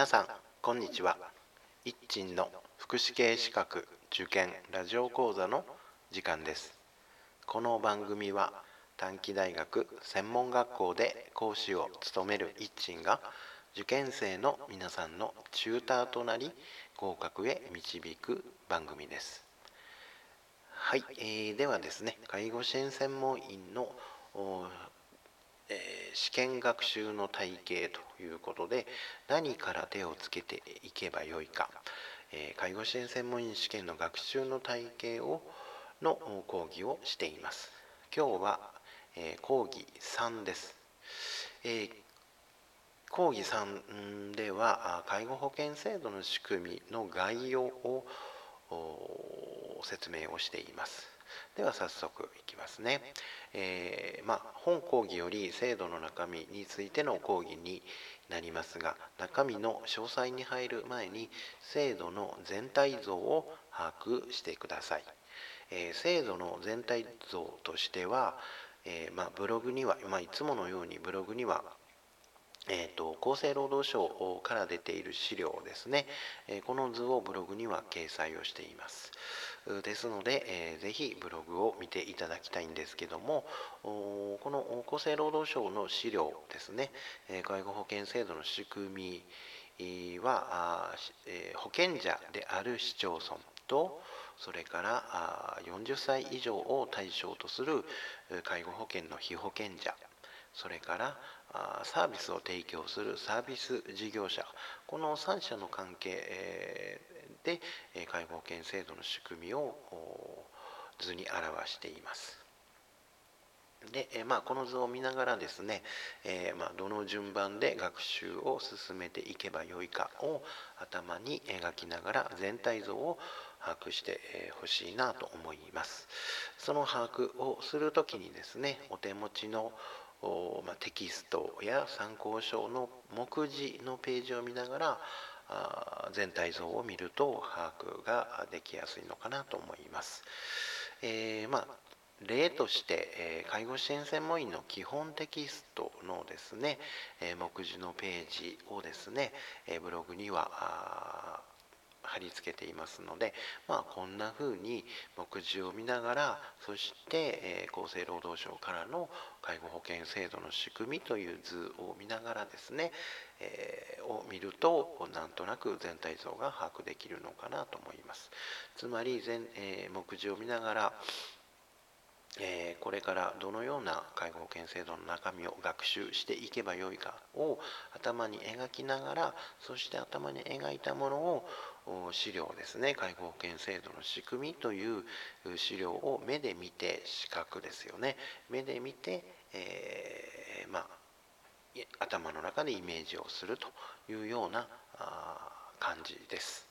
皆さんこんにちは。一鎮の福祉系資格受験ラジオ講座の時間です。この番組は短期大学専門学校で講師を務める一鎮が受験生の皆さんのチューターとなり合格へ導く番組です。はい、えー、ではですね介護支援専門員のえー、試験学習の体系ということで何から手をつけていけばよいか、えー、介護支援専門員試験の学習の体系をの講義をしています。今日は、えー、講義3です。え講義3では介護保険制度の仕組みの概要を説明をしています。では早速いきますね。えー、まあ、本講義より制度の中身についての講義になりますが中身の詳細に入る前に制度の全体像を把握してください。えー、制度の全体像としては、えー、まあ、ブログには、まあ、いつものようにブログにはえーと、厚生労働省から出ている資料ですね、えー、この図をブログには掲載をしています。ですので、えー、ぜひブログを見ていただきたいんですけどもこの厚生労働省の資料ですね、え、介護保険制度の仕組みは、え、保険者である市町村とそれから40歳以上を対象とする介護保険の被保険者それからサービスを提供するサービス事業者この3者の関係で介護保険制度の仕組みを図に表しています。で、まあ、この図を見ながらですね、え、まあ、どの順番で学習を進めていけばよいかを頭に描きながら全体像を把握してほしいなと思います。その把握をする時にですねお手持ちのま、テキストや参考書の目次のページを見ながら全体像を見ると把握ができやすいのかなと思います。えー、まあ例として、え介護支援専門員の基本テキストのですね、え目次のページをですね、えブログには貼り付けていますので、まあ、こんな風に目次を見ながらそして、えー、厚生労働省からの介護保険制度の仕組みという図を見ながらですね、えー、を見るとなんとなく全体像が把握できるのかなと思います。つまり全、えー、目次を見ながらえ、これからどのような介護保険制度の中身を学習していけばよいかを頭に描きながらそして頭に描いたものを資料ですね介護保険制度の仕組みという資料を目で見て視覚ですよね目で見て、えー、まあ、頭の中でイメージをするというような感じです。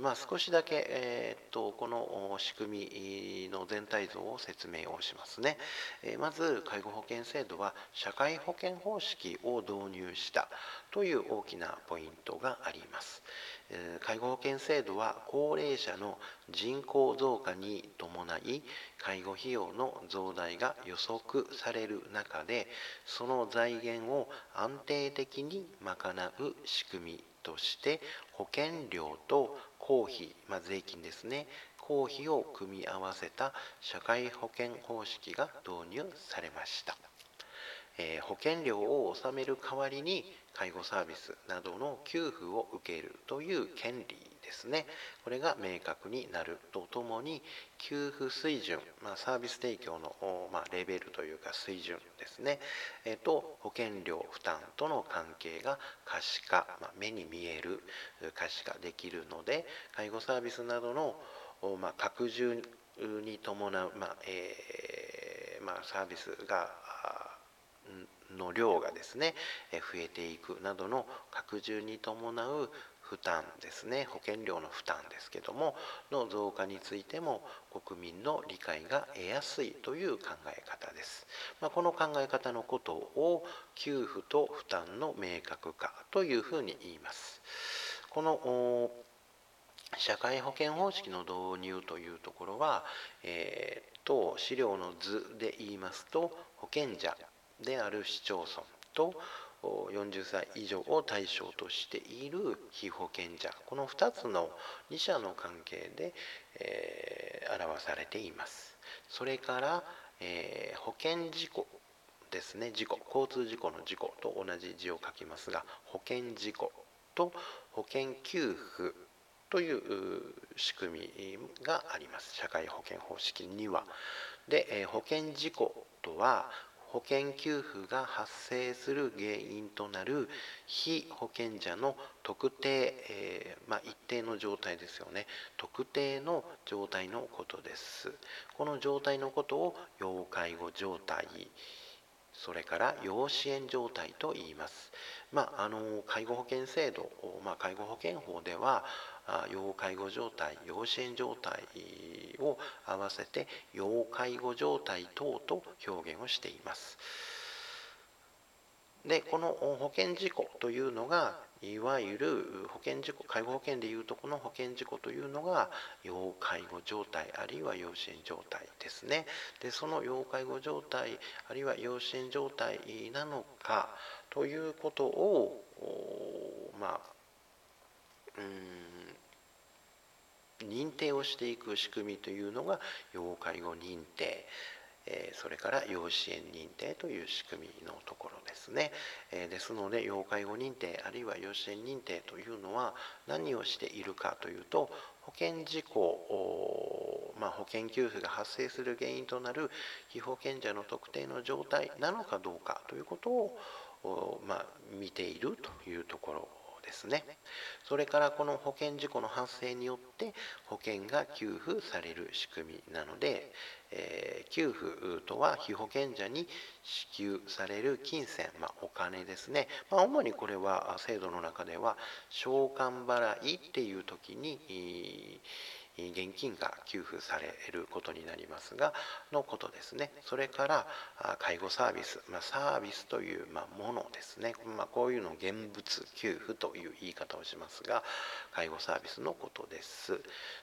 まあ、少しだけ、えー、っとこの仕組みの全体像を説明をしますね。えー、まず介護保険制度は社会保険方式を導入したという大きなポイントがありますえ。介護保険制度は高齢者の人口増加に伴い介護費用の増大が予測される中でその財源を安定的に賄う仕組みとして保険料と公費、まあ、税金ですね。公費を組み合わせた社会保険方式が導入されました、えー、保険料を納める代わりに介護サービスなどの給付を受けるという権利ですね。これが明確になるとともに給付水準、まあ、サービス提供の、まあ、レベルというか水準ですね、えと保険料負担との関係が可視化、まあ、目に見える可視化できるので介護サービスなどの、まあ、拡充に伴う、まあえーまあ、サービスがの量がですね増えていくなどの拡充に伴う負担ですね。保険料の負担ですけどもの増加についても国民の理解が得やすいという考え方です、まあ、この考え方のことを給付と負担の明確化というふうに言います。この社会保険方式の導入というところは、えー、と資料の図で言いますと保険者である市町村と40歳以上を対象としている被保険者。この2つの2者の関係で、えー、表されています。それから、えー、保険事故ですね。事故。交通事故の事故と同じ字を書きますが保険事故と保険給付という仕組みがあります。社会保険方式には。で、え保険事故とは保険給付が発生する原因となる被保険者の特定、えー、まあ、一定の状態ですよね。特定の状態のことです。この状態のことを要介護状態。それから要支援状態と言います。まあ、あの介護保険制度、まあ、介護保険法では要介護状態要支援状態を合わせて要介護状態等と表現をしています。でこの保険事故というのがいわゆる保険事故介護保険でいうとこの保険事故というのが要介護状態あるいは要支援状態ですね。でその要介護状態あるいは要支援状態なのかということをまあ認定をしていく仕組みというのが要介護認定。えそれから要支援認定という仕組みのところですね、えですので要介護認定あるいは要支援認定というのは何をしているかというと保険事故、まあ、保険給付が発生する原因となる被保険者の特定の状態なのかどうかということを、まあ、見ているというところですね。それからこの保険事故の発生によって保険が給付される仕組みなので、えー、給付とは被保険者に支給される金銭、まあ、お金ですね、まあ、主にこれは制度の中では償還払いっていう時に現金が給付されることになりますがのことですね。それから介護サービス、まあ、サービスという、ま、ものですね、まあ、こういうのを現物給付という言い方をしますが介護サービスのことです。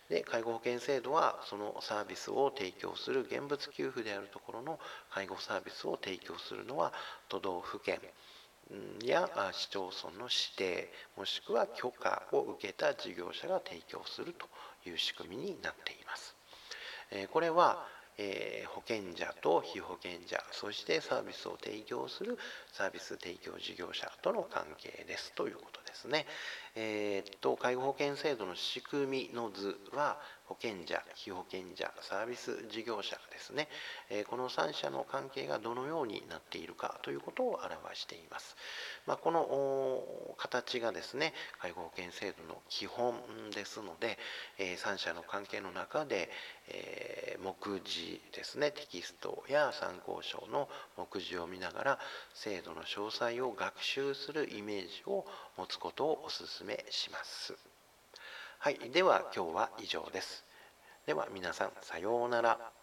で介護保険制度はそのサービスを提供する現物給付であるところの介護サービスを提供するのは都道府県や市町村の指定もしくは許可を受けた事業者が提供するという仕組みになっています。これはえ保険者と被保険者そしてサービスを提供するサービス提供事業者との関係ですということですね。えー、っと介護保険制度の仕組みの図は保険者被保険者サービス事業者ですね、えー、この3者の関係がどのようになっているかということを表しています。まあ、この形がですね介護保険制度の基本ですので、えー、3者の関係の中で、えー、目次ですねテキストや参考書の目次を見ながら制度の詳細を学習するイメージを持つことをお勧めします。はい、では今日は以上です。では皆さんさようなら。